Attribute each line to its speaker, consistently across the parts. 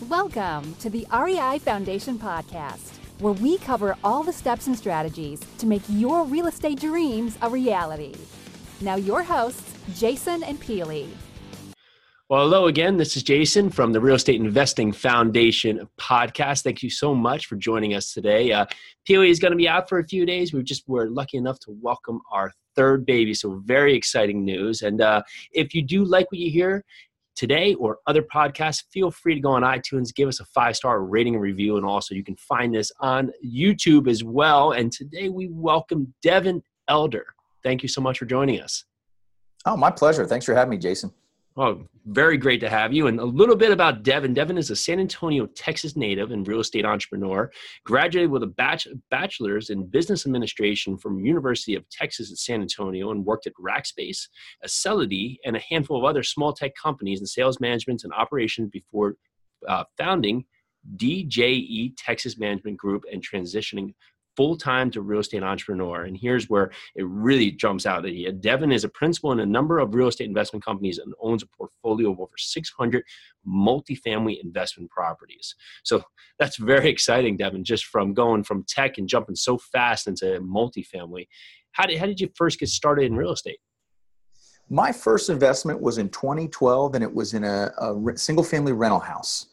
Speaker 1: Welcome to the REI Foundation Podcast, where we cover all the steps and strategies to make your real estate dreams a reality. Now, your hosts, Jason and Peely.
Speaker 2: Well, hello again. This is Jason from the Real Estate Investing Foundation podcast. Thank you so much for joining us today. Uh, Peely is going to be out for a few days. We just were lucky enough to welcome our third baby, so very exciting news. And uh, if you do like what you hear, today or other podcasts, feel free to go on iTunes, give us a five star rating and review. And also, you can find this on YouTube as well. And today we welcome Devin Elder. Thank you so much for joining us.
Speaker 3: Oh, my pleasure. Thanks for having me, Jason.
Speaker 2: Oh, very great to have you. And a little bit about Devin. Devin is a San Antonio, Texas native and real estate entrepreneur. Graduated with a bach- bachelor's in business administration from University of Texas at San Antonio and worked at Rackspace, Acelity, and a handful of other small tech companies in sales management and operations before uh, founding DJE Texas Management Group and transitioning full time to real estate entrepreneur. And here's where it really jumps out at you. Devin is a principal in a number of real estate investment companies and owns a portfolio of over 600 multifamily investment properties. So that's very exciting, Devin, just from going from tech and jumping so fast into multifamily. How did, how did you first get started in real estate?
Speaker 3: My first investment was in 2012, and it was in a, a single family rental house.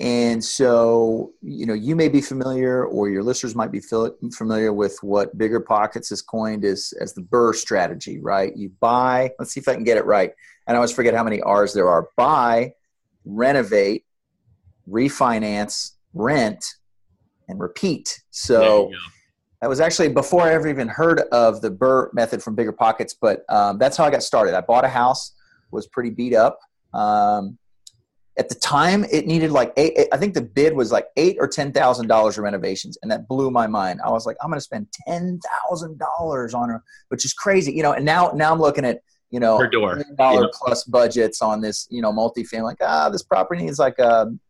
Speaker 3: And so, you know, you may be familiar, or your listeners might be familiar with what Bigger Pockets has coined as, as the BRRRR strategy, right? You buy, let's see if I can get it right. And I always forget how many R's there are buy, renovate, refinance, rent, and repeat. So that was actually before I ever even heard of the BRRRR method from Bigger Pockets, but um, that's how I got started. I bought a house, was pretty beat up. Um, at the time it needed like eight i think the bid was like eight or ten thousand dollars of renovations and that blew my mind i was like i'm going to spend ten thousand dollars on a which is crazy you know and now now i'm looking at you know
Speaker 2: per door
Speaker 3: dollar yeah. plus budgets on this you know multi-family like ah this property needs like a um,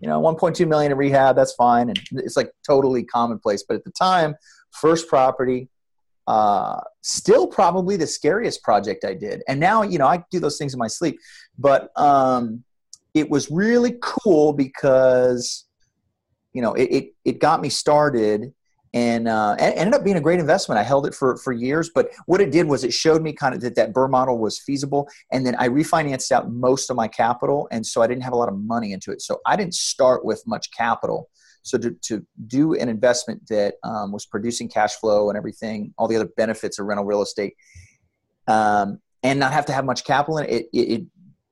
Speaker 3: you know 1.2 million in rehab that's fine and it's like totally commonplace but at the time first property uh, still probably the scariest project I did. And now, you know, I do those things in my sleep, but um, it was really cool because you know it, it, it got me started and uh, ended up being a great investment. I held it for, for years, but what it did was it showed me kind of that that BRRRR model was feasible. And then I refinanced out most of my capital. And so I didn't have a lot of money into it. So I didn't start with much capital. So to, to do an investment that um, was producing cash flow and everything, all the other benefits of rental real estate, um, and not have to have much capital in it, it, it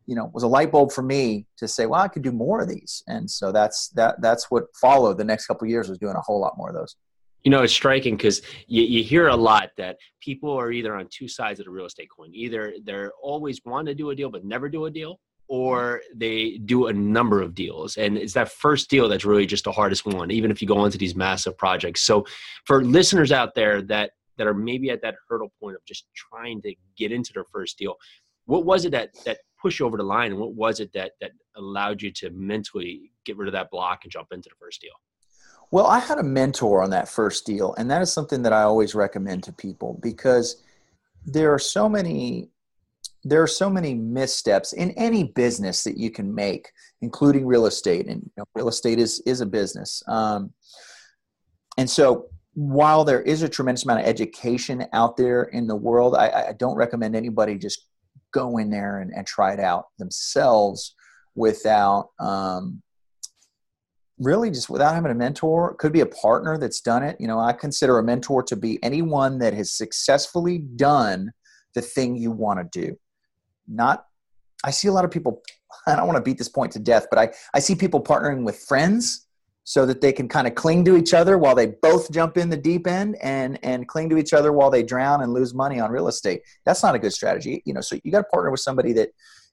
Speaker 3: you know was a light bulb for me to say well i could do more of these. And so that's that that's what followed the next couple years was doing a whole lot more of those.
Speaker 2: You know it's striking because you, you hear a lot that people are either on two sides of the real estate coin. Either they're always want to do a deal but never do a deal or they do a number of deals. And it's that first deal that's really just the hardest one even if you go into these massive projects. So for listeners out there that that are maybe at that hurdle point of just trying to get into their first deal what was it that that push you over the line and what was it that that allowed you to mentally get rid of that block and jump into the first deal?
Speaker 3: Well i had a mentor on that first deal and that is something that i always recommend to people because there are so many there are so many missteps in any business that you can make including real estate and you know, real estate is is a business. Um, and so while there is a tremendous amount of education out there in the world I, I don't recommend anybody just go in there and, and try it out themselves without um, really just without having a mentor. Could be a partner that's done it. You know i consider a mentor to be anyone that has successfully done the thing you want to do. Not i see a lot of people i don't want to beat this point to death but i i see people partnering with friends so that they can kind of cling to each other while they both jump in the deep end and and cling to each other while they drown and lose money on real estate. That's not a good strategy you know so you got to partner with somebody that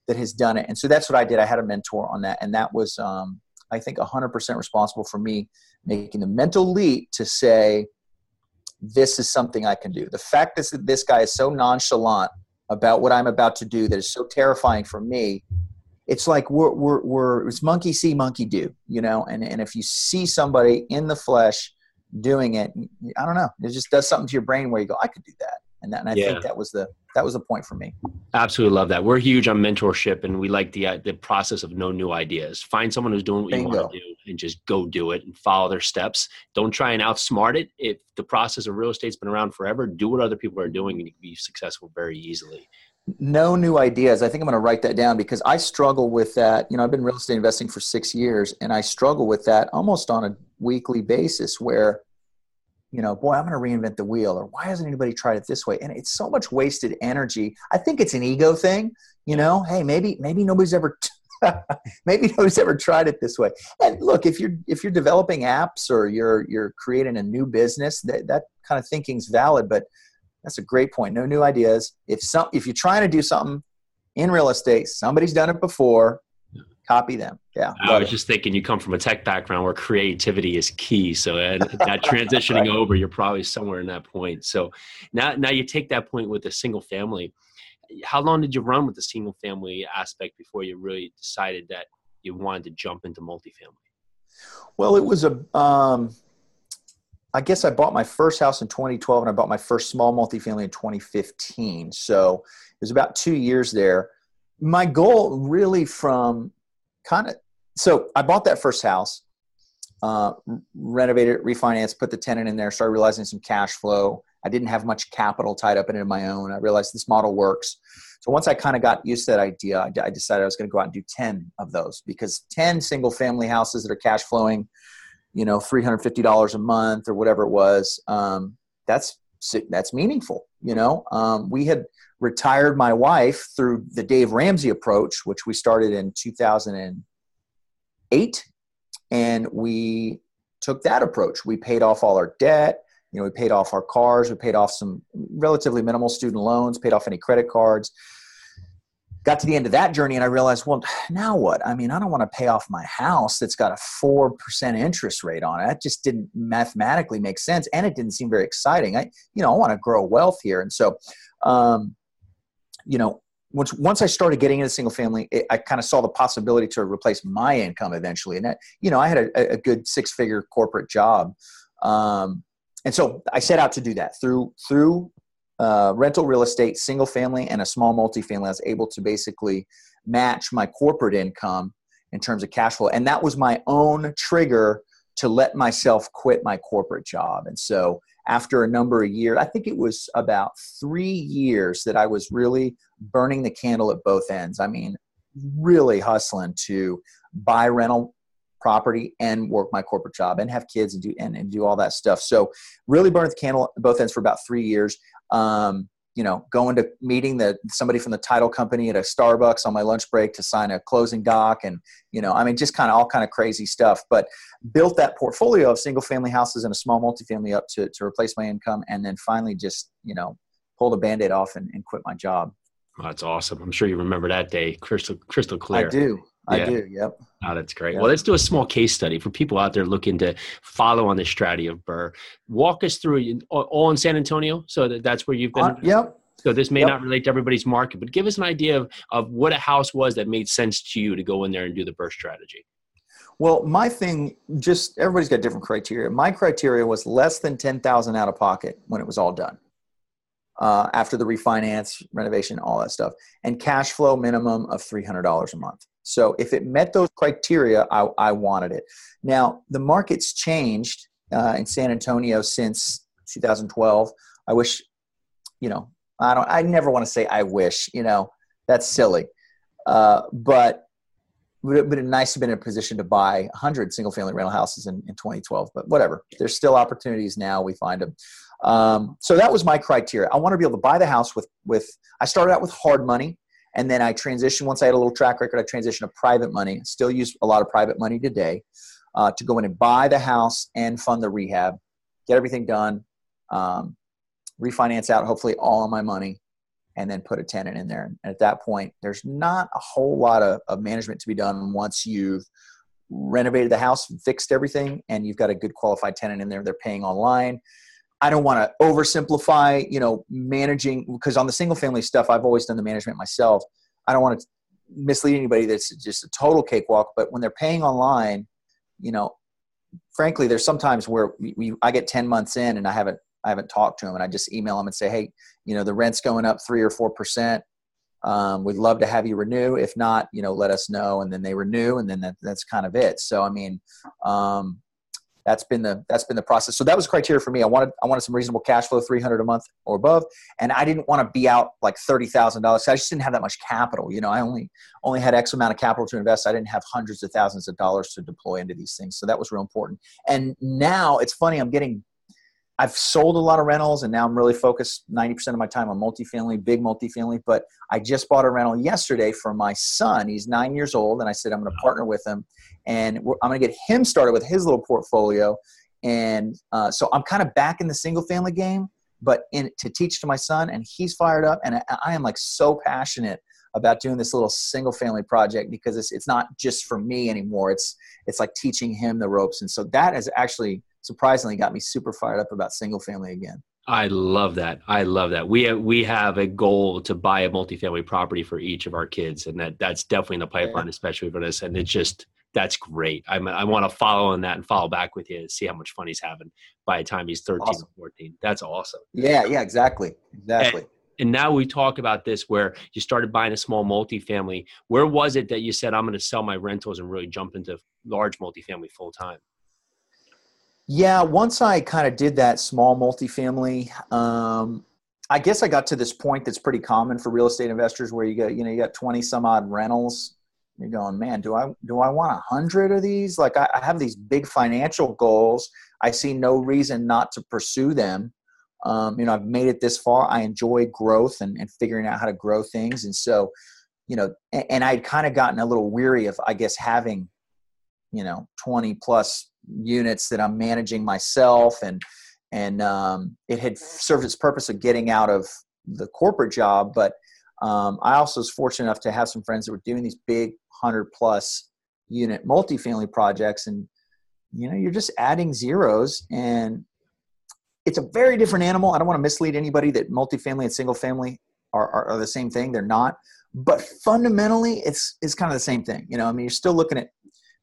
Speaker 3: that has done it. And so that's what i did. I had a mentor on that and that was um, i think 100% responsible for me making the mental leap to say this is something i can do. The fact is that this guy is so nonchalant about what i'm about to do that is so terrifying for me it's like we're, we're, we're it's monkey see monkey do you know and, and if you see somebody in the flesh doing it i don't know it just does something to your brain where you go i could do that and, that, and I
Speaker 2: Yeah.
Speaker 3: think that was the that was the point for me.
Speaker 2: Absolutely love that. We're huge on mentorship, and we like the uh, the process of no new ideas. Find someone who's doing what you want to do, and just go do it and follow their steps. Don't try and outsmart it. If the process of real estate's been around forever, do what other people are doing, and you can be successful very easily.
Speaker 3: No new ideas. I think I'm going to write that down because I struggle with that. You know, I've been real estate investing for six years, and I struggle with that almost on a weekly basis. Where, you know, boy, I'm going to reinvent the wheel, or why hasn't anybody tried it this way? And it's so much wasted energy. I think it's an ego thing. You know, hey, maybe maybe nobody's ever. maybe nobody's ever tried it this way. And look, if you're if you're developing apps or you're you're creating a new business, that that kind of thinking's valid. But that's a great point. No new ideas. If some if you're trying to do something in real estate, somebody's done it before. Copy them. Yeah.
Speaker 2: I was
Speaker 3: it.
Speaker 2: just thinking you come from a tech background where creativity is key. So that transitioning
Speaker 3: Right.
Speaker 2: over, you're probably somewhere in that point. So now now you take that point with the single family. How long did you run with the single family aspect before you really decided that you wanted to jump into multifamily?
Speaker 3: Well, it was a. Um, I guess I bought my first house in 2012, and I bought my first small multifamily in 2015. So it was about two years there. My goal, really, from kind of so I bought that first house, uh, renovated, refinanced, put the tenant in there, started realizing some cash flow. I didn't have much capital tied up in it of my own. I realized this model works. So once I kind of got used to that idea, I, I decided I was going to go out and do 10 of those because 10 single family houses that are cash flowing, you know, $350 a month or whatever it was, um, that's, that's meaningful. You know, um, we had retired my wife through the Dave Ramsey approach, which we started in 2008. And we took that approach. We paid off all our debt. You know, we paid off our cars. We paid off some relatively minimal student loans, paid off any credit cards. Got to the end of that journey and I realized, well, now what? I mean, I don't want to pay off my house that's got a 4% interest rate on it. That just didn't mathematically make sense. And it didn't seem very exciting. I, you know, I want to grow wealth here. And so, um, you know, once once I started getting into single family, it, I kind of saw the possibility to replace my income eventually. And that, you know, I had a, a good six figure corporate job, um, and so I set out to do that through through uh, rental real estate, single family, and a small multifamily. I was able to basically match my corporate income in terms of cash flow, and that was my own trigger to let myself quit my corporate job. And so after a number of years, I think it was about three years that I was really burning the candle at both ends. I mean, really hustling to buy rental property and work my corporate job and have kids and do and, and do all that stuff. So really burning the candle at both ends for about three years. Um, you know, going to meeting the somebody from the title company at a Starbucks on my lunch break to sign a closing doc, and you know, I mean, just kind of all kind of crazy stuff. But built that portfolio of single family houses and a small multifamily up to to replace my income, and then finally just you know pulled a band-aid off and, and quit my job.
Speaker 2: Oh, that's awesome. I'm sure you remember that day crystal crystal clear.
Speaker 3: I do. I
Speaker 2: Yeah.
Speaker 3: do. Yep.
Speaker 2: Oh, that's great.
Speaker 3: Yeah.
Speaker 2: Well, let's do a small case study for people out there looking to follow on the strategy of BRRRR. Walk us through all- in San Antonio. So that, that's where you've been.
Speaker 3: Uh, yep.
Speaker 2: So this may
Speaker 3: Yep.
Speaker 2: not relate to everybody's market, but give us an idea of, of what a house was that made sense to you to go in there and do the BRRRR strategy.
Speaker 3: Well, my thing, just everybody's got different criteria. My criteria was less than ten thousand out of pocket when it was all done. Uh, after the refinance, renovation, all that stuff, and cash flow minimum of three hundred dollars a month. So if it met those criteria, I, I wanted it. Now the market's changed uh, in San Antonio since 2012. I wish, you know, I don't. I never want to say I wish. You know, that's silly. Uh, but would have been nice to have been in a position to buy 100 single family rental houses in, in 2012 but whatever there's still opportunities now we find them um, so that was my criteria i want to be able to buy the house with with i started out with hard money and then i transitioned once i had a little track record i transitioned to private money still use a lot of private money today uh, to go in and buy the house and fund the rehab get everything done um, refinance out hopefully all of my money and then put a tenant in there. And at that point, there's not a whole lot of, of management to be done once you've renovated the house fixed everything and you've got a good qualified tenant in there. They're paying online. I don't want to oversimplify, you know, managing because on the single family stuff, I've always done the management myself. I don't want to mislead anybody that's just a total cakewalk, but when they're paying online, you know, frankly, there's sometimes where we, we I get 10 months in and I haven't I haven't talked to them, and I just email them and say, hey, you know, the rent's going up three or four percent. Um, we'd love to have you renew. If not, you know, let us know, and then they renew, and then that, that's kind of it. So I mean, um, that's been the that's been the process. So that was a criteria for me. I wanted I wanted some reasonable cash flow, three hundred a month or above, and I didn't want to be out like thirty thousand dollars. I just didn't have that much capital. You know, I only only had X amount of capital to invest. I didn't have hundreds of thousands of dollars to deploy into these things. So that was real important. And now it's funny. I'm getting I've sold a lot of rentals and now I'm really focused 90% of my time on multifamily, big multifamily. But I just bought a rental yesterday for my son. He's nine years old. And I said, I'm going to partner with him and I'm going to get him started with his little portfolio. And uh, so I'm kind of back in the single family game, but in to teach to my son. And he's fired up. And I, I am like so passionate about doing this little single family project because it's, it's not just for me anymore. It's, it's like teaching him the ropes. And so that has actually surprisingly got me super fired up about single family again.
Speaker 2: I love that. I love that. We have, we have a goal to buy a multifamily property for each of our kids, and that that's definitely in the pipeline, yeah. especially for us. And it's just that's great. I I want to follow on that and follow back with you and see how much fun he's having by the time he's 13 awesome. or 14. That's awesome.
Speaker 3: Yeah, yeah, exactly. Exactly.
Speaker 2: And, and now we talk about this where you started buying a small multifamily. Where was it that you said I'm going to sell my rentals and really jump into large multifamily full time?
Speaker 3: Yeah, once I kind of did that small multifamily, um, I guess I got to this point that's pretty common for real estate investors where you got, you know, you got 20 some odd rentals. You're going, man, do I do I want a hundred of these? Like I, I, have these big financial goals. I see no reason not to pursue them. Um, you know, I've made it this far. I enjoy growth and, and figuring out how to grow things. And so, you know, and, and I'd kind of gotten a little weary of, I guess, having, you know, 20 plus units that I'm managing myself, and and um, it had served its purpose of getting out of the corporate job. But um, I also was fortunate enough to have some friends that were doing these big hundred plus unit multifamily projects, and you know you're just adding zeros, and it's a very different animal. I don't want to mislead anybody that multifamily and single family are, are, are the same thing. They're not but fundamentally it's it's kind of the same thing you know i mean you're still looking at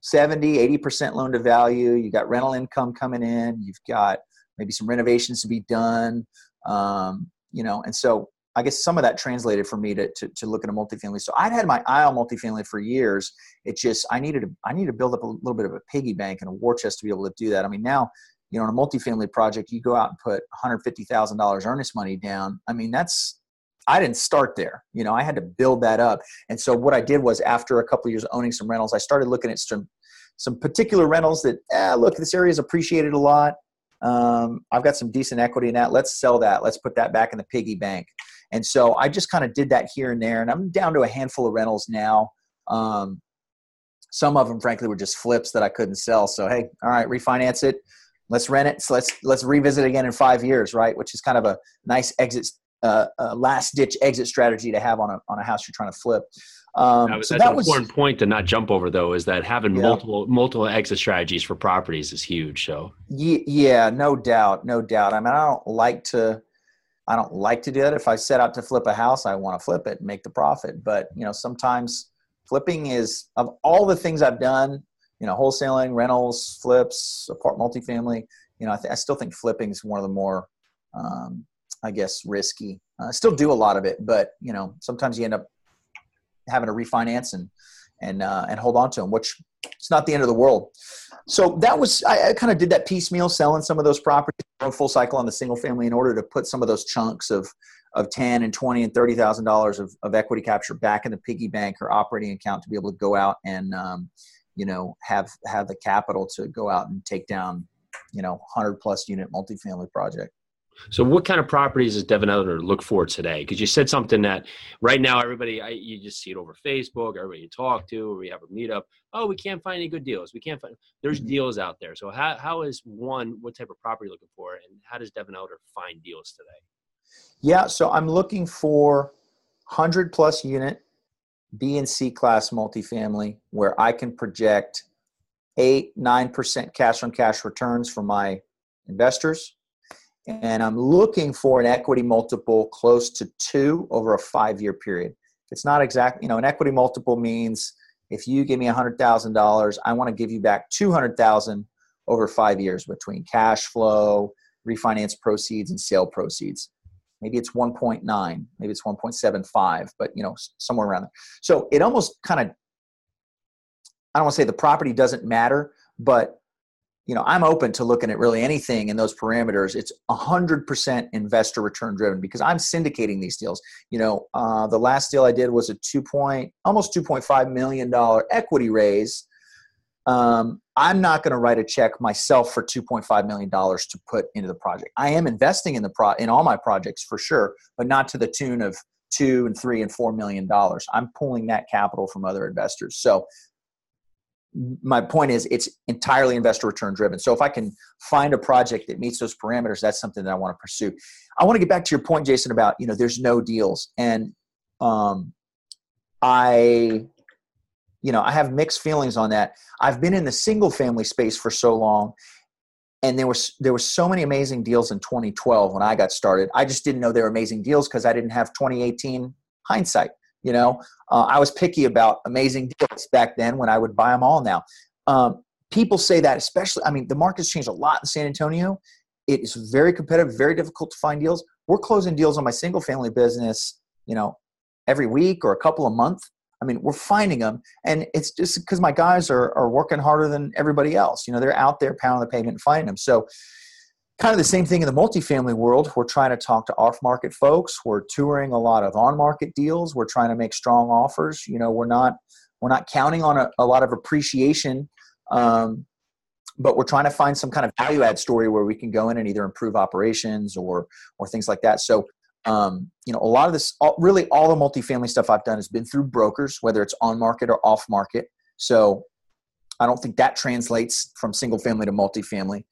Speaker 3: 70, 80% loan to value. You got rental income coming in. You've got maybe some renovations to be done. Um, you know, and so I guess some of that translated for me to, to, to, look at a multifamily. So I'd had my eye on multifamily for years. It just, I needed to, I needed to build up a little bit of a piggy bank and a war chest to be able to do that. I mean, now, you know, in a multifamily project, you go out and put $150,000 earnest money down. I mean, that's, I didn't start there. You know, I had to build that up. And so what I did was after a couple years owning some rentals, I started looking at some some particular rentals that, eh, look, this area is appreciated a lot. Um, I've got some decent equity in that. Let's sell that. Let's put that back in the piggy bank. And so I just kind of did that here and there. And I'm down to a handful of rentals now. Um, some of them, frankly, were just flips that I couldn't sell. So hey, all right, refinance it. Let's rent it. So let's let's revisit again in five years, right? Which is kind of a nice exit uh, last ditch exit strategy to have on a, on a house you're trying to flip. Um,
Speaker 2: that, so that's that an was, important point to not jump over though, is that having yeah. multiple, multiple exit strategies for properties is huge. So
Speaker 3: yeah, yeah, no doubt. No doubt. I mean, I don't like to, I don't like to do that. If I set out to flip a house, I want to flip it and make the profit. But you know, sometimes flipping is of all the things I've done, you know, wholesaling, rentals, flips, apart multifamily, you know, I, th- I still think flipping is one of the more um, I guess, risky. I still do a lot of it, but you know, sometimes you end up having to refinance and and uh, and hold on to them, which it's not the end of the world. So that was I, I kind of did that piecemeal, selling some of those properties, full cycle on the single family in order to put some of those chunks of of ten and twenty and thirty thousand dollars of of equity capture back in the piggy bank or operating account to be able to go out and um, you know have have the capital to go out and take down you know hundred plus unit multifamily project.
Speaker 2: So, what kind of properties does Devin Elder look for today? Because you said something that right now everybody, I, you just see it over Facebook. Everybody you talk to, or we have a meetup. Oh, we can't find any good deals. We can't find. There's mm-hmm. deals out there. So, how how is one? What type of property looking for, and how does Devin Elder find deals today?
Speaker 3: Yeah, so I'm looking for hundred plus unit B and C class multifamily where I can project eight nine percent cash on cash returns for my investors and I'm looking for an equity multiple close to two over a five year period. It's not exact, you know, an equity multiple means if you give me $100,000, I want to give you back 200,000 over five years between cash flow, refinance proceeds and sale proceeds. Maybe it's 1.9, maybe it's 1.75, but you know, somewhere around there. So it almost kind of, I don't want to say the property doesn't matter, but you know, I'm open to looking at really anything in those parameters. It's 100% investor return driven because I'm syndicating these deals. You know, uh, the last deal I did was a two point, almost 2.5 million dollar equity raise. Um, I'm not going to write a check myself for 2.5 million dollars to put into the project. I am investing in the pro in all my projects for sure, but not to the tune of two and three and four million dollars. I'm pulling that capital from other investors. So my point is it's entirely investor return driven. So if i can find a project that meets those parameters that's something that i want to pursue. I want to get back to your point jason about you know there's no deals. And um, i you know i have mixed feelings on that. I've been in the single family space for so long and there was there were so many amazing deals in 2012 when i got started. I just didn't know they were amazing deals because i didn't have 2018 hindsight you know, uh, I was picky about amazing deals back then when I would buy them all now. Um, people say that, especially, I mean, the market's changed a lot in San Antonio. It is very competitive, very difficult to find deals. We're closing deals on my single family business, you know, every week or a couple a month. I mean, we're finding them, and it's just because my guys are, are working harder than everybody else. You know, they're out there pounding the pavement and finding them. So, kind of the same thing in the multifamily world. We're trying to talk to off market folks. We're touring a lot of on market deals. We're trying to make strong offers. You know, we're not we're not counting on a, a lot of appreciation, um, but we're trying to find some kind of value add story where we can go in and either improve operations or or things like that. So. Um, you know, a lot of this, all, really, all the multifamily stuff I've done has been through brokers, whether it's on market or off market. So, I don't think that translates from single family to multifamily.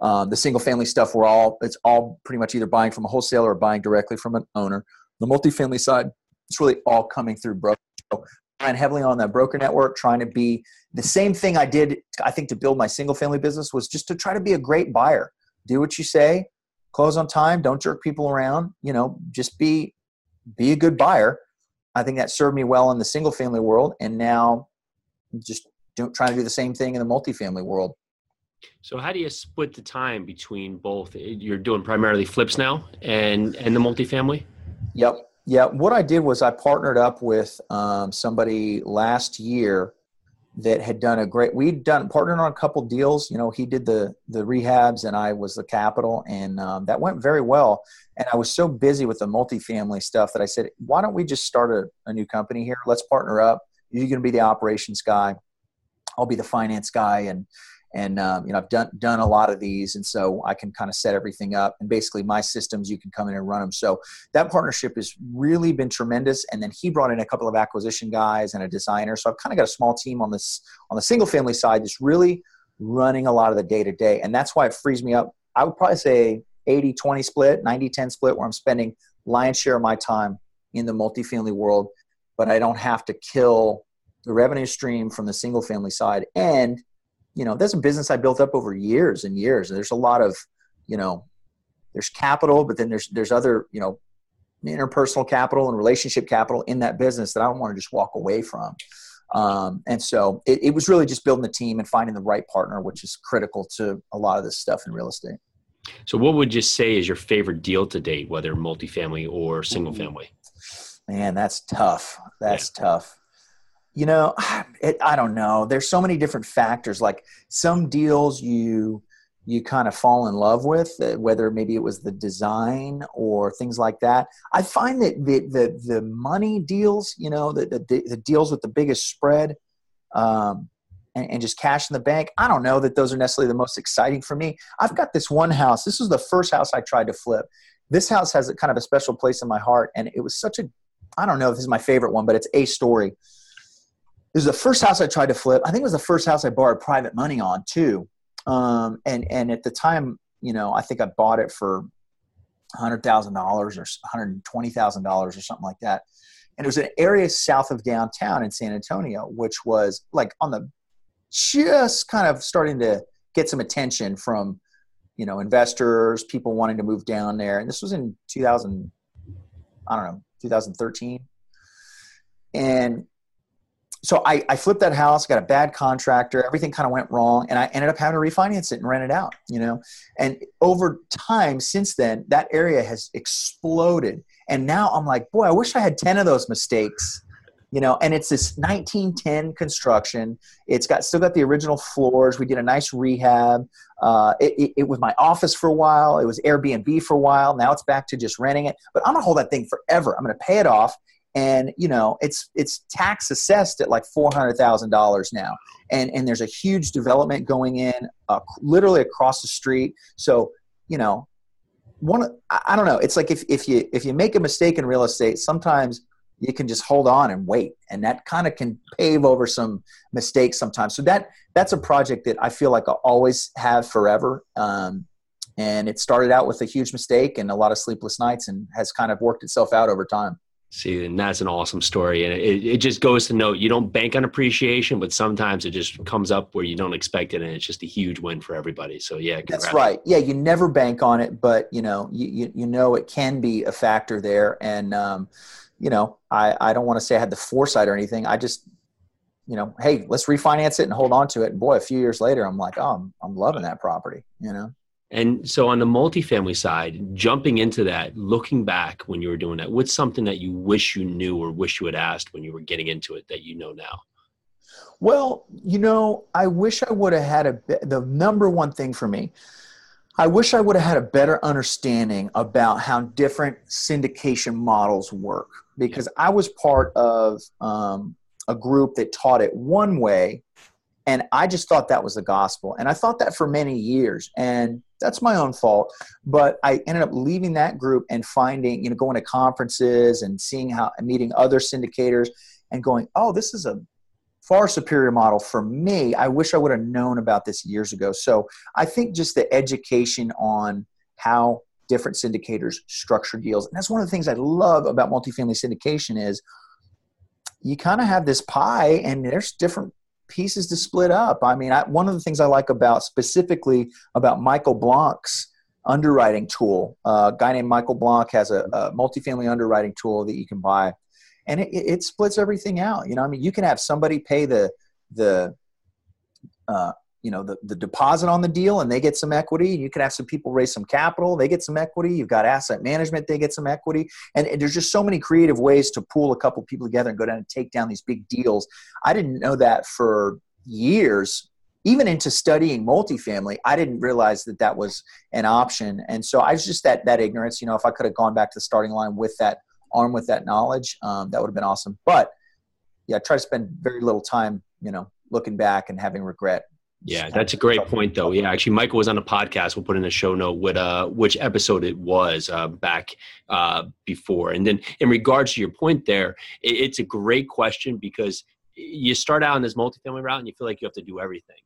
Speaker 3: Um, the single family stuff, we're all it's all pretty much either buying from a wholesaler or buying directly from an owner. The multifamily side, it's really all coming through broker. So relying heavily on that broker network, trying to be the same thing I did. I think to build my single family business was just to try to be a great buyer. Do what you say, close on time, don't jerk people around. You know, just be be a good buyer. I think that served me well in the single family world, and now just don't try to do the same thing in the multifamily world.
Speaker 2: So how do you split the time between both? You're doing primarily flips now and and the multifamily.
Speaker 3: Yep. Yeah. What I did was I partnered up with um, somebody last year that had done a great. We'd done partnered on a couple deals. You know, he did the the rehabs and I was the capital, and um, that went very well. And I was so busy with the multifamily stuff that I said, "Why don't we just start a, a new company here? Let's partner up. You're going to be the operations guy. I'll be the finance guy, and and um, you know I've done done a lot of these, and so I can kind of set everything up. And basically, my systems you can come in and run them. So that partnership has really been tremendous. And then he brought in a couple of acquisition guys and a designer. So I've kind of got a small team on this on the single family side, just really running a lot of the day to day, and that's why it frees me up. I would probably say 80 20 split, 90 10 split, where I'm spending lion's share of my time in the multifamily world, but I don't have to kill the revenue stream from the single family side and you know that's a business i built up over years and years. And there's a lot of you know there's capital but then there's there's other you know interpersonal capital and relationship capital in that business that i don't want to just walk away from. Um, and so it, it was really just building the team and finding the right partner which is critical to a lot of this stuff in real estate.
Speaker 2: So what would you say is your favorite deal to date whether multifamily or single family?
Speaker 3: Man that's tough. That's yeah. tough you know it, i don't know. There's so many different factors. Like some deals you you kind of fall in love with uh, whether maybe it was the design or things like that. I find that the the, the money deals you know the, the, the deals with the biggest spread um, and, and, just cash in the bank i don't know that those are necessarily the most exciting for me. I've got this one house. This was the first house i tried to flip. This house has a kind of a special place in my heart and it was such a i don't know if this is my favorite one but it's a story this is the first house I tried to flip. I think it was the first house I borrowed private money on too. Um, and and at the time, you know, I think I bought it for hundred thousand dollars or hundred twenty thousand dollars or something like that. And it was an area south of downtown in San Antonio, which was like on the just kind of starting to get some attention from you know investors, people wanting to move down there. And this was in 2000, I don't know, 2013. And so I, I flipped that house, got a bad contractor, everything kind of went wrong, and I ended up having to refinance it and rent it out, you know. And over time, since then, that area has exploded. And now I'm like, boy, I wish I had 10 of those mistakes, you know. And it's this 1910 construction. It's got still got the original floors. We did a nice rehab. Uh, it, it, it was my office for a while. It was Airbnb for a while. Now it's back to just renting it. But I'm gonna hold that thing forever. I'm gonna pay it off and you know it's it's tax assessed at like four hundred thousand dollars now, and and there's a huge development going in, uh, literally across the street. So you know, one I don't know. It's like if if you if you make a mistake in real estate, sometimes you can just hold on and wait, and that kind of can pave over some mistakes sometimes. So that that's a project that I feel like I'll always have forever. Um, and it started out with a huge mistake and a lot of sleepless nights, and has kind of worked itself out over time.
Speaker 2: See, and that's an awesome story. And it, it just goes to note you don't bank on appreciation, but sometimes it just comes up where you don't expect it. And it's just a huge win for everybody. So, yeah.
Speaker 3: Congrats. That's right. Yeah. You never bank on it, but you know, you, you, you know, it can be a factor there. And, um, you know, I, I don't want to say I had the foresight or anything. I just, you know, hey, let's refinance it and hold on to it. And boy, a few years later, I'm like, oh, I'm, I'm loving that property, you know?
Speaker 2: And so on the multifamily side, jumping into that, looking back when you were doing that, what's something that you wish you knew or wish you had asked when you were getting into it that you know now?
Speaker 3: Well, you know, I wish I would have had a the number one thing for me. I wish I would have had a better understanding about how different syndication models work because I was part of um, a group that taught it one way and I just thought that was the gospel. And I thought that for many years. And that's my own fault. But I ended up leaving that group and finding, you know, going to conferences and seeing how, meeting other syndicators and going, oh, this is a far superior model for me. I wish I would have known about this years ago. So I think just the education on how different syndicators structure deals. And that's one of the things I love about multifamily syndication is you kind of have this pie and there's different pieces to split up. I mean, I, one of the things I like about specifically about Michael Blank's underwriting tool, uh, a guy named Michael Blank has a, a multifamily underwriting tool that you can buy, and it, it, splits everything out. You know, I mean, you can have somebody pay the the uh, you know the, the deposit on the deal and they get some equity you can have some people raise some capital they get some equity you've got asset management they get some equity. And, and there's just so many creative ways to pool a couple people together and go down and take down these big deals. I didn't know that for years. Even into studying multifamily i didn't realize that that was an option. And so i was just that that ignorance you know if i could have gone back to the starting line with that arm with that knowledge um, that would have been awesome. But yeah I try to spend very little time you know looking back and having regret
Speaker 2: yeah, that's a great point, though. Yeah, actually, Michael was on a podcast. We'll put in a show note what uh, which episode it was uh, back uh, before. And then, in regards to your point, there, it, it's a great question because you start out in this multifamily route and you feel like you have to do everything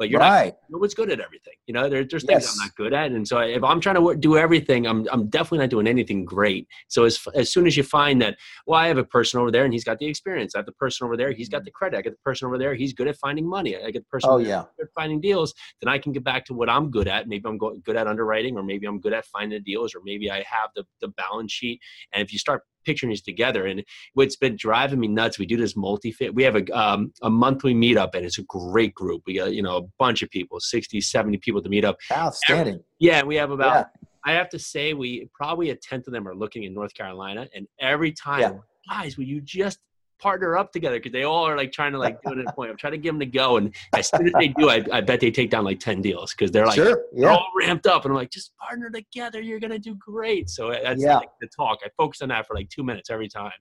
Speaker 2: but you're right. not no one's good at everything. You know, there, there's things yes. I'm not good at, and so if I'm trying to do everything, I'm I'm definitely not doing anything great. So as as soon as you find that, well, I have a person over there and he's got the experience. I have the person over there, he's got mm-hmm. the credit. I get the person over there, he's good at finding money. I get the person
Speaker 3: oh, yeah.
Speaker 2: at finding deals. Then I can get back to what I'm good at. Maybe I'm good at underwriting, or maybe I'm good at finding the deals, or maybe I have the the balance sheet. And if you start picturing these together. And what's been driving me nuts, we do this multi-fit. We have a, um, a monthly meetup and it's a great group. We got, you know, a bunch of people, 60, 70 people to meet up.
Speaker 3: Outstanding.
Speaker 2: Every, yeah. We have about, yeah. I have to say we probably a tenth of them are looking in North Carolina. And every time, yeah. guys, will you just partner up together because they all are like trying to like do it at a point. I'm trying to give them to go, and as soon as they do, I, I bet they take down like ten deals because they're like sure, yeah. they're all ramped up, and I'm like, just partner together, you're gonna do great. So uh, that's yeah. like the talk. I focus on that for like two minutes every time.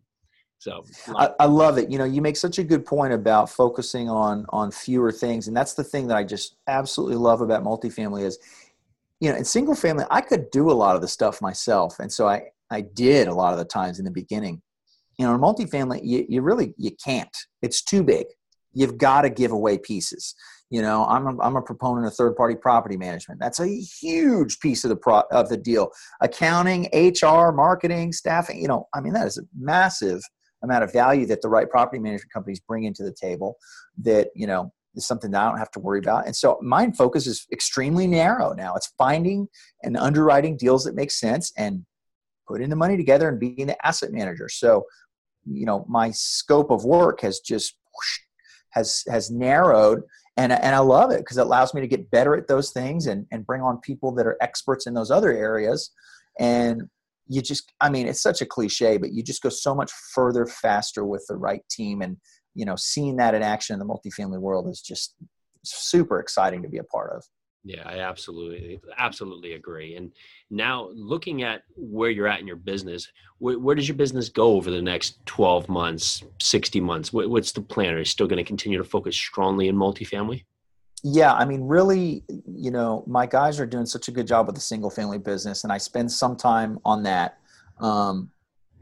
Speaker 2: So
Speaker 3: I, I, love it. You know, you make such a good point about focusing on on fewer things, and that's the thing that I just absolutely love about multifamily is, you know, in single family, I could do a lot of the stuff myself, and so I I did a lot of the times in the beginning you know in multifamily you, you really you can't. It's too big. You've got to give away pieces. You know i'm a, I'm a proponent of third party property management. That's a huge piece of the pro, of the deal. Accounting hr marketing staffing you know i mean that is a massive amount of value that the right property management companies bring into the table that you know is something that i don't have to worry about. And so my focus is extremely narrow now. It's finding and underwriting deals that make sense and putting the money together and being the asset manager. So you know my scope of work has just whoosh, has has narrowed. And and I love it because it allows me to get better at those things and and bring on people that are experts in those other areas. And you just i mean it's such a cliche but you just go so much further faster with the right team. And you know seeing that in action in the multifamily world is just super exciting to be a part of
Speaker 2: yeah i absolutely absolutely agree and now looking at where you're at in your business where, where does your business go over the next 12 months 60 months? What, what's the plan? Are you still going to continue to focus strongly in multifamily?
Speaker 3: Yeah i mean really you know my guys are doing such a good job with the single family business and i spend some time on that um,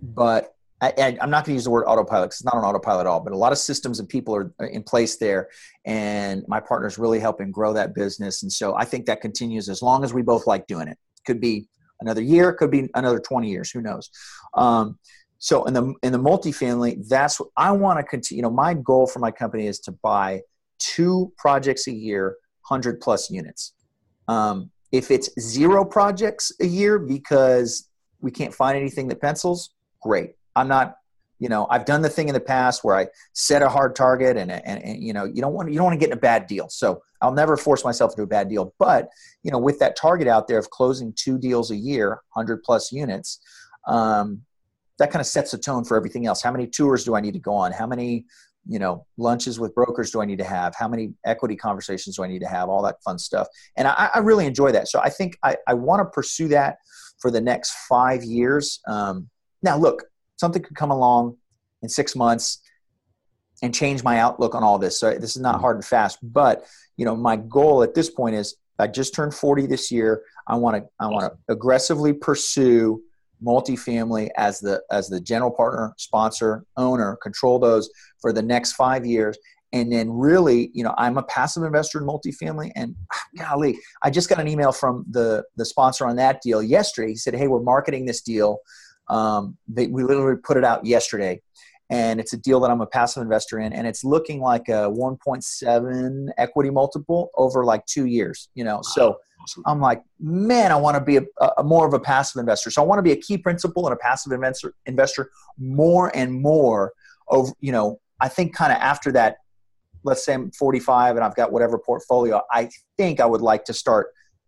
Speaker 3: but I, am not going to use the word autopilot because it's not an autopilot at all, but a lot of systems and people are in place there. And my partner is really helping grow that business. And so I think that continues as long as we both like doing it. Could be another year, could be another 20 years, who knows? Um, so in the in the multifamily, that's what I want to continue. You know, my goal for my company is to buy two projects a year, 100 plus units. Um, if it's zero projects a year because we can't find anything that pencils, great. I'm not, you know, I've done the thing in the past where I set a hard target and, and, and you know, you don't want, you don't want to get in a bad deal. So I'll never force myself to do a bad deal. But, you know, with that target out there of closing two deals a year, 100 plus units, um, that kind of sets the tone for everything else. How many tours do I need to go on? How many you know lunches with brokers do i need to have how many equity conversations do i need to have all that fun stuff and i, I really enjoy that so i think i, I want to pursue that for the next five years um, now look something could come along in six months and change my outlook on all this so this is not mm-hmm. hard and fast but you know my goal at this point is i just turned 40 this year i want to i want to aggressively pursue multifamily as the as the general partner, sponsor, owner, control those for the next five years. And then really, you know, I'm a passive investor in multifamily. And golly, I just got an email from the the sponsor on that deal yesterday. He said, "Hey, we're marketing this deal. Um, they, we literally put it out yesterday." and it's a deal that I'm a passive investor in, and it's looking like a 1.7 equity multiple over like two years. You know, so. I'm like, man, I want to be a, a, more of a passive investor. So I want to be a key principal and a passive investor, investor more and more. Over, you know, I think kind of after that, let's say I'm 45 and I've got whatever portfolio. I think I would like to start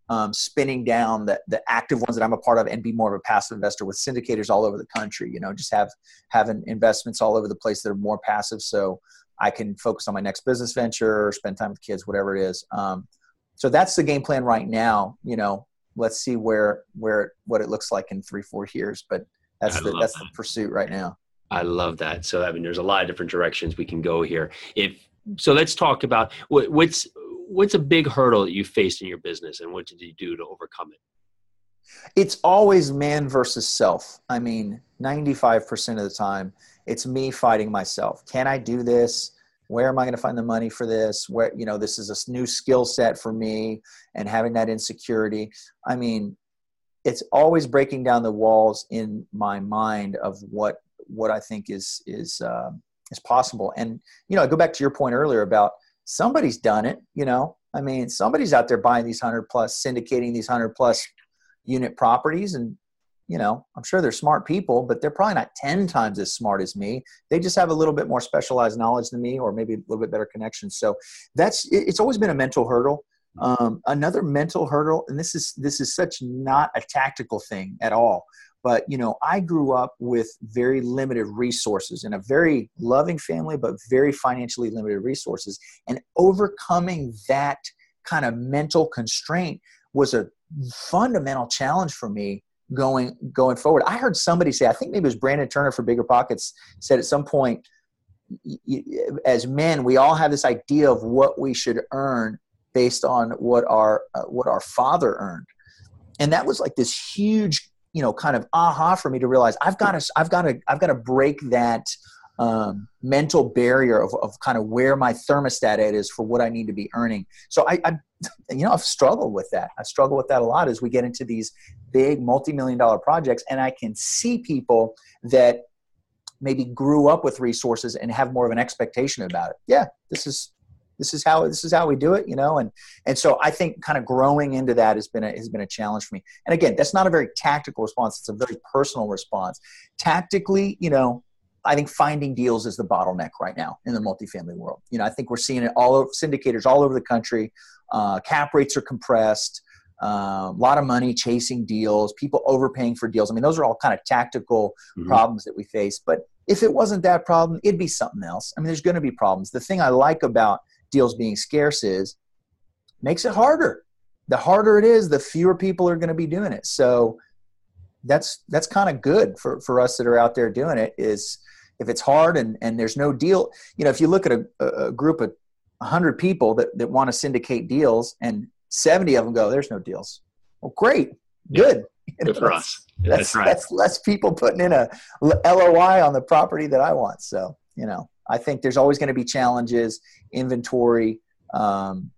Speaker 3: um, spinning down the, the active ones that I'm a part of and be more of a passive investor with syndicators all over the country. You know, just have having investments all over the place that are more passive, so I can focus on my next business venture or spend time with kids, whatever it is. Um, so that's the game plan right now. You know, let's see where where what it looks like in three four years. But that's I the that's that. the pursuit right now.
Speaker 2: I love that. So I mean, there's a lot of different directions we can go here. If so, let's talk about what, what's what's a big hurdle that you faced in your business, and what did you do to overcome it?
Speaker 3: It's always man versus self. I mean, 95% of the time, it's me fighting myself. Can I do this? where am i going to find the money for this where you know this is a new skill set for me and having that insecurity i mean it's always breaking down the walls in my mind of what what i think is is uh, is possible and you know i go back to your point earlier about somebody's done it you know i mean somebody's out there buying these 100 plus syndicating these 100 plus unit properties and you know, I'm sure they're smart people, but they're probably not 10 times as smart as me. They just have a little bit more specialized knowledge than me, or maybe a little bit better connections. So that's, it's always been a mental hurdle. Um, another mental hurdle, and this is, this is such not a tactical thing at all. But, you know, I grew up with very limited resources in a very loving family, but very financially limited resources. And overcoming that kind of mental constraint was a fundamental challenge for me going going forward. I heard somebody say, I think maybe it was Brandon Turner for Bigger Pockets said at some point, as men, we all have this idea of what we should earn based on what our uh, what our father earned, and that was like this huge, you know, kind of aha for me to realize I've got to I've got to I've got to break that um, mental barrier of, of kind of where my thermostat is for what I need to be earning. So I, I, you know, I've struggled with that. I struggle with that a lot as we get into these big multi-million dollar projects, and I can see people that maybe grew up with resources and have more of an expectation about it. Yeah, this is this is how this is how we do it, you know. And and so I think kind of growing into that has been a, has been a challenge for me. And again, that's not a very tactical response; it's a very personal response. Tactically, you know, I think finding deals is the bottleneck right now in the multifamily world. You know, I think we're seeing it all over syndicators all over the country. Uh, cap rates are compressed. Uh, a lot of money chasing deals, people overpaying for deals. I mean, those are all kind of tactical mm-hmm. problems that we face. But if it wasn't that problem, it'd be something else. I mean, there's going to be problems. The thing I like about deals being scarce is makes it harder. The harder it is, the fewer people are going to be doing it. So that's that's kind of good for for us that are out there doing it. Is if it's hard and and there's no deal, you know, if you look at a, a group of 100 people that that want to syndicate deals and 70 of them go, there's no deals. Well, great, good.
Speaker 2: Yeah, good for us.
Speaker 3: Yeah, that's, that's, right. that's less people putting in a LOI on the property that I want. So, you know, I think there's always going to be challenges. Inventory um,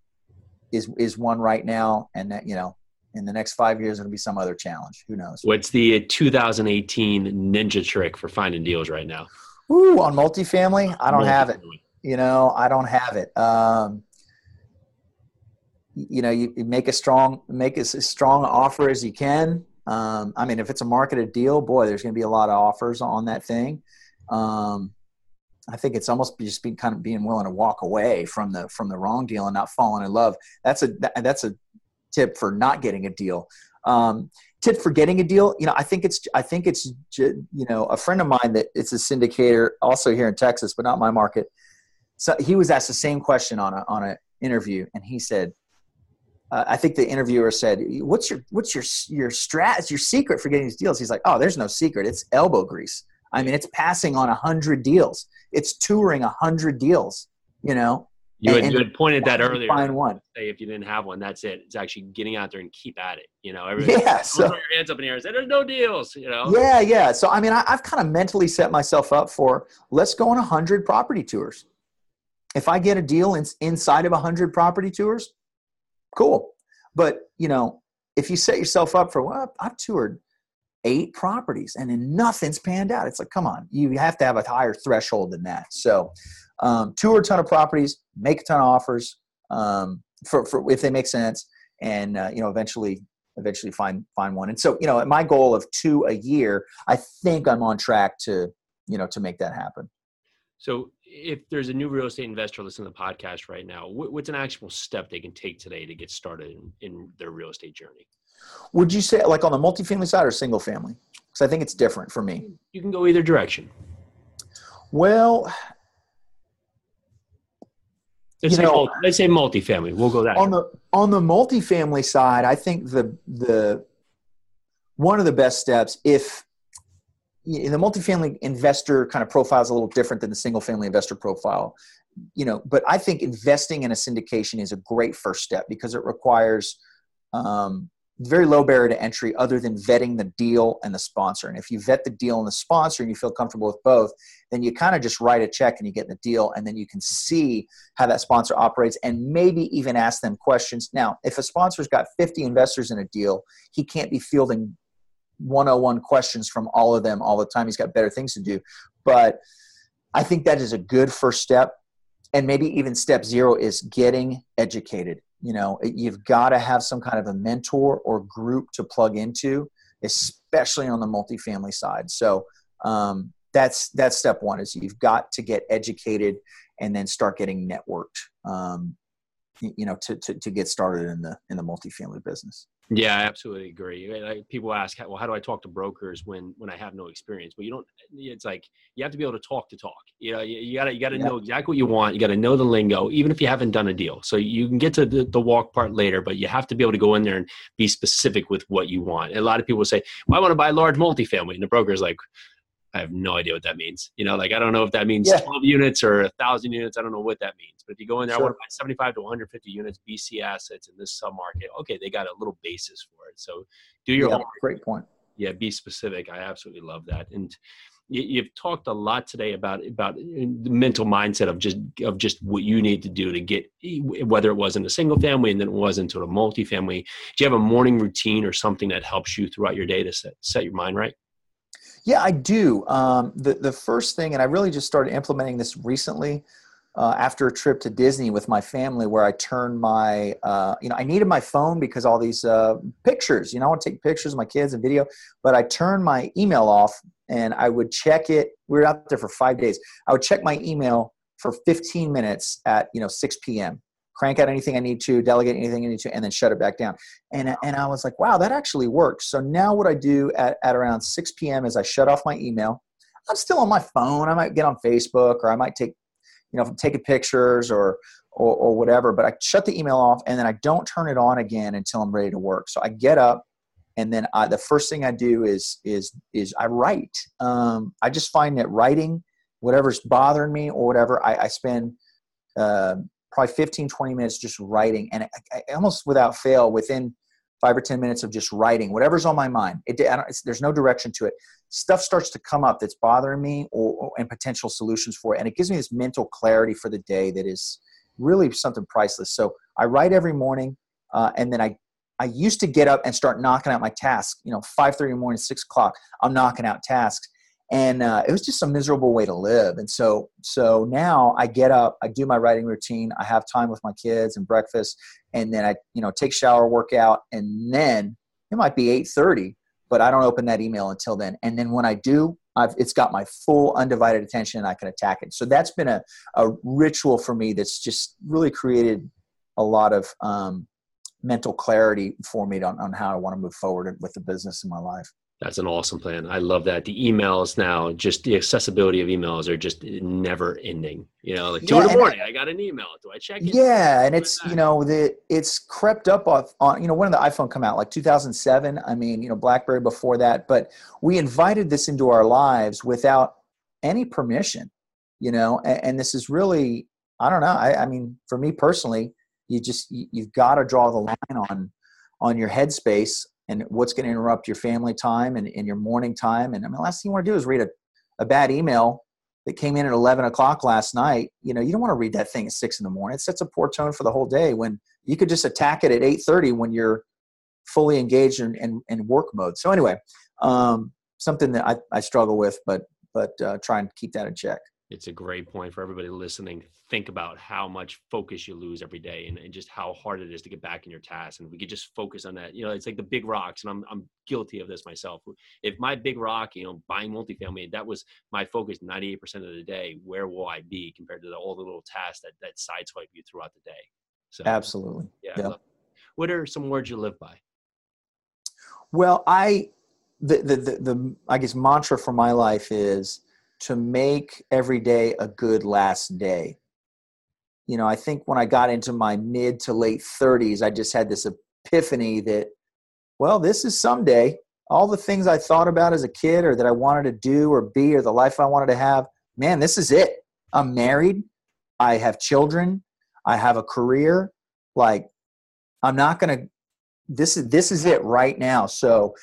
Speaker 3: is is one right now, and that you know, in the next five years, it'll be some other challenge. Who knows?
Speaker 2: What's the 2018 ninja trick for finding deals right now?
Speaker 3: Ooh, on multifamily, I don't multifamily. have it. You know, I don't have it. Um, you know, you, you, make a strong make as, as strong offer as you can. Um, I mean, if it's a marketed deal, boy, there's going to be a lot of offers on that thing. Um, I think it's almost just being kind of being willing to walk away from the from the wrong deal and not falling in love. That's a that's a tip for not getting a deal. Um, tip for getting a deal, you know, I think it's I think it's you know a friend of mine that it's a syndicator also here in Texas, but not my market. So he was asked the same question on a on an interview, and he said, uh, I think the interviewer said, "What's your what's your your strat? Your secret for getting these deals?" He's like, "Oh, there's no secret. It's elbow grease. I mean, it's passing on a hundred deals. It's touring a hundred deals. You know."
Speaker 2: You had, you had pointed that earlier.
Speaker 3: Find one.
Speaker 2: Say if you didn't have one, that's it. It's actually getting out there and keep at it. You know,
Speaker 3: yeah. So
Speaker 2: throw your hands up in the air and say, "There's no deals." You know.
Speaker 3: Yeah, yeah. So I mean, I, I've kind of mentally set myself up for let's go on a hundred property tours. If I get a deal in, inside of a hundred property tours, cool. But you know, if you set yourself up for well, I've toured eight properties and then nothing's panned out. It's like, come on, you have to have a higher threshold than that. So, um, tour a ton of properties, make a ton of offers um, for, for if they make sense, and uh, you know, eventually, eventually find find one. And so, you know, my goal of two a year, I think I'm on track to you know to make that happen.
Speaker 2: So, if there's a new real estate investor listening to the podcast right now, what's an actual step they can take today to get started in, in their real estate journey?
Speaker 3: Would you say like on the multifamily side or single family? Because I think it's different for me.
Speaker 2: You can go either direction.
Speaker 3: Well,
Speaker 2: let's, say, know, let's say multifamily. We'll go that
Speaker 3: on the on the multifamily side. I think the the one of the best steps if in the multifamily investor kind of profile is a little different than the single family investor profile you know but i think investing in a syndication is a great first step because it requires um, very low barrier to entry other than vetting the deal and the sponsor and if you vet the deal and the sponsor and you feel comfortable with both then you kind of just write a check and you get the deal and then you can see how that sponsor operates and maybe even ask them questions now if a sponsor's got 50 investors in a deal he can't be fielding 101 questions from all of them all the time. He's got better things to do. But I think that is a good first step. And maybe even step zero is getting educated. You know, you've got to have some kind of a mentor or group to plug into, especially on the multifamily side. So um, that's that's step one is you've got to get educated and then start getting networked. Um, you know, to, to, to get started in the in the multifamily business.
Speaker 2: Yeah, I absolutely agree. Like, people ask, well, how do I talk to brokers when when I have no experience? But you don't. It's like you have to be able to talk to talk. You know, you, you gotta you gotta know exactly what you want. You gotta know the lingo, even if you haven't done a deal. So you can get to the, the walk part later, but you have to be able to go in there and be specific with what you want. And a lot of people say, "Well, I want to buy a large multifamily," and the broker's like, I have no idea what that means. You know, like I don't know if that means yeah. 12 units or a thousand units. I don't know what that means. But if you go in there, sure. I want to buy 75 to 150 units BC assets in this submarket. Okay, they got a little basis for it. So do your
Speaker 3: yeah, Great point.
Speaker 2: Yeah, be specific. I absolutely love that. And you've talked a lot today about about uh, the mental mindset of just of just what you need to do to get whether it was in a single family and then it was into a multifamily. Do you have a morning routine or something that helps you throughout your day to set set your mind right?
Speaker 3: Yeah, I do. Um, the the first thing, and I really just started implementing this recently. uh, after a trip to Disney with my family where I turned my, uh, you know, I needed my phone because all these uh, pictures, you know, I want to take pictures of my kids and video, but I turned my email off and I would check it. We were out there for five days. I would check my email for 15 minutes at, you know, 6 p.m. Crank out anything I need to, delegate anything I need to, and then shut it back down. And, and I was like, wow, that actually works. So now what I do at, at around 6 p.m. is I shut off my email. I'm still on my phone. I might get on Facebook or I might take you know, taking pictures or, or, or whatever, but I shut the email off and then I don't turn it on again until I'm ready to work. So I get up and then I, the first thing I do is, is, is I write. Um, I just find that writing, whatever's bothering me or whatever, I, I spend, uh, probably 15, 20 minutes just writing. And I, I, almost without fail, within five or 10 minutes of just writing whatever's on my mind. It, there's no direction to it. Stuff starts to come up that's bothering me or, and potential solutions for it. And it gives me this mental clarity for the day that is really something priceless. So I write every morning uh, and then I, I used to get up and start knocking out my tasks, you know, 5.30 in the morning, 6 o'clock, I'm knocking out tasks and uh, it was just a miserable way to live. And so so now i get up i do my writing routine i have time with my kids and breakfast and then i you know take shower workout and then it might be 8.30 but i don't open that email until then. And then when i do I've, it's got my full undivided attention and i can attack it. So that's been a, a ritual for me that's just really created a lot of um, mental clarity for me on, on how i want to move forward with the business in my life
Speaker 2: that's an awesome plan. I love that. The emails now, just the accessibility of emails are just never ending. You know, like two yeah, in the morning, I, I, got an email. Do I check it?
Speaker 3: Yeah, and it's you know the it's crept up off on you know when did the iPhone come out? Like 2007. I mean, you know, BlackBerry before that, but we invited this into our lives without any permission. You know, and, and this is really I don't know. I, I mean, for me personally, you just you, you've got to draw the line on on your headspace and what's going to interrupt your family time and, and your morning time. And I mean, the last thing you want to do is read a, a bad email that came in at 11 o'clock last night. You know, you don't want to read that thing at six in the morning. It sets a poor tone for the whole day when you could just attack it at 8.30 when you're fully engaged in, in, in work mode. So anyway, um, something that I, I struggle with, but, but uh, try and keep that in check
Speaker 2: it's a great point for everybody listening. Think about how much focus you lose every day and, and, just how hard it is to get back in your task. And we could just focus on that. You know, it's like the big rocks, and I'm, I'm guilty of this myself. If my big rock, you know, buying multifamily, that was my focus 98% of the day, where will I be compared to the, all the little tasks that, that sideswipe you throughout the day?
Speaker 3: So, Absolutely.
Speaker 2: Yeah. yeah. What are some words you live by?
Speaker 3: Well, I, the, the, the, the, I guess mantra for my life is, to make every day a good last day. You know, I think when I got into my mid to late 30s, I just had this epiphany that, well, this is someday. All the things I thought about as a kid or that I wanted to do or be or the life I wanted to have, man, this is it. I'm married. I have children. I have a career. Like, I'm not going to, this is, this is it right now. So,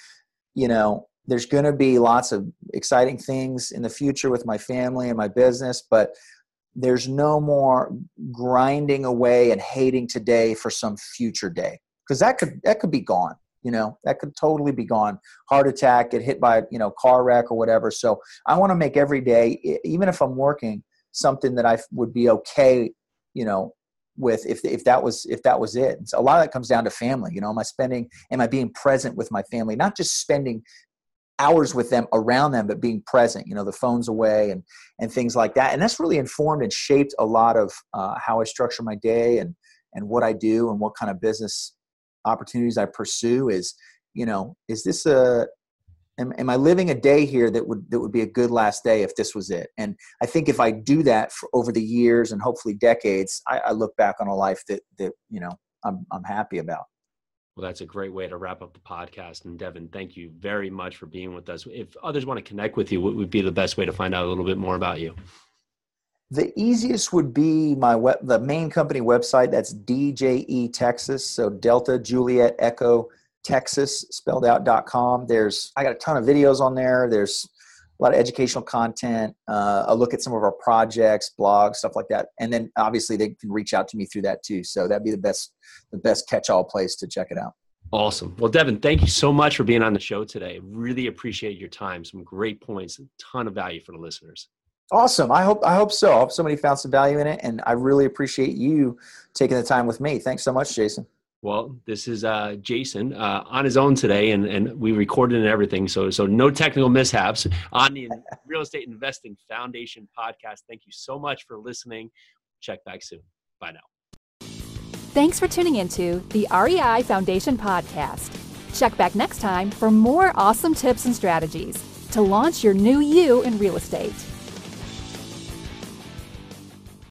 Speaker 3: you know, there's going to be lots of exciting things in the future with my family and my business, but there's no more grinding away and hating today for some future day. Because that could that could be gone you know? That could totally be gone. Heart attack get hit by you know car wreck or whatever. So i want to make every day even if i'm working something that i would be okay you know with if if that was if that was it. So a lot of that comes down to family you know? Am i spending am i being present with my family? Not just spending hours with them around them but being present you know the phones away and and things like that. And that's really informed and shaped a lot of uh, how i structure my day and and what i do and what kind of business opportunities i pursue is you know is this a am, am i living a day here that would that would be a good last day if this was it? And i think if i do that for over the years and hopefully decades i, I look back on a life that that you know i'm, I'm happy about
Speaker 2: well, that's a great way to wrap up the podcast. And Devin, thank you very much for being with us. If others want to connect with you, what would be the best way to find out a little bit more about you?
Speaker 3: The easiest would be my web, the main company website. That's DJE Texas. So Delta Juliet Echo Texas spelled out dot com. There's I got a ton of videos on there. There's a lot of educational content, uh, a look at some of our projects, blogs, stuff like that. And then obviously they can reach out to me through that too. So that'd be the best, the best catch-all place to check it out.
Speaker 2: Awesome. Well, Devin, thank you so much for being on the show today. Really appreciate your time. Some great points, a ton of value for the listeners.
Speaker 3: Awesome. I hope I hope so. I hope somebody found some value in it, and I really appreciate you taking the time with me. Thanks so much, Jason.
Speaker 2: Well, this is uh, Jason uh, on his own today, and, and we recorded and everything. So, so no technical mishaps on the Real Estate Investing Foundation podcast. Thank you so much for listening. Check back soon. Bye now.
Speaker 1: Thanks for tuning into the REI Foundation podcast. Check back next time for more awesome tips and strategies to launch your new you in real estate.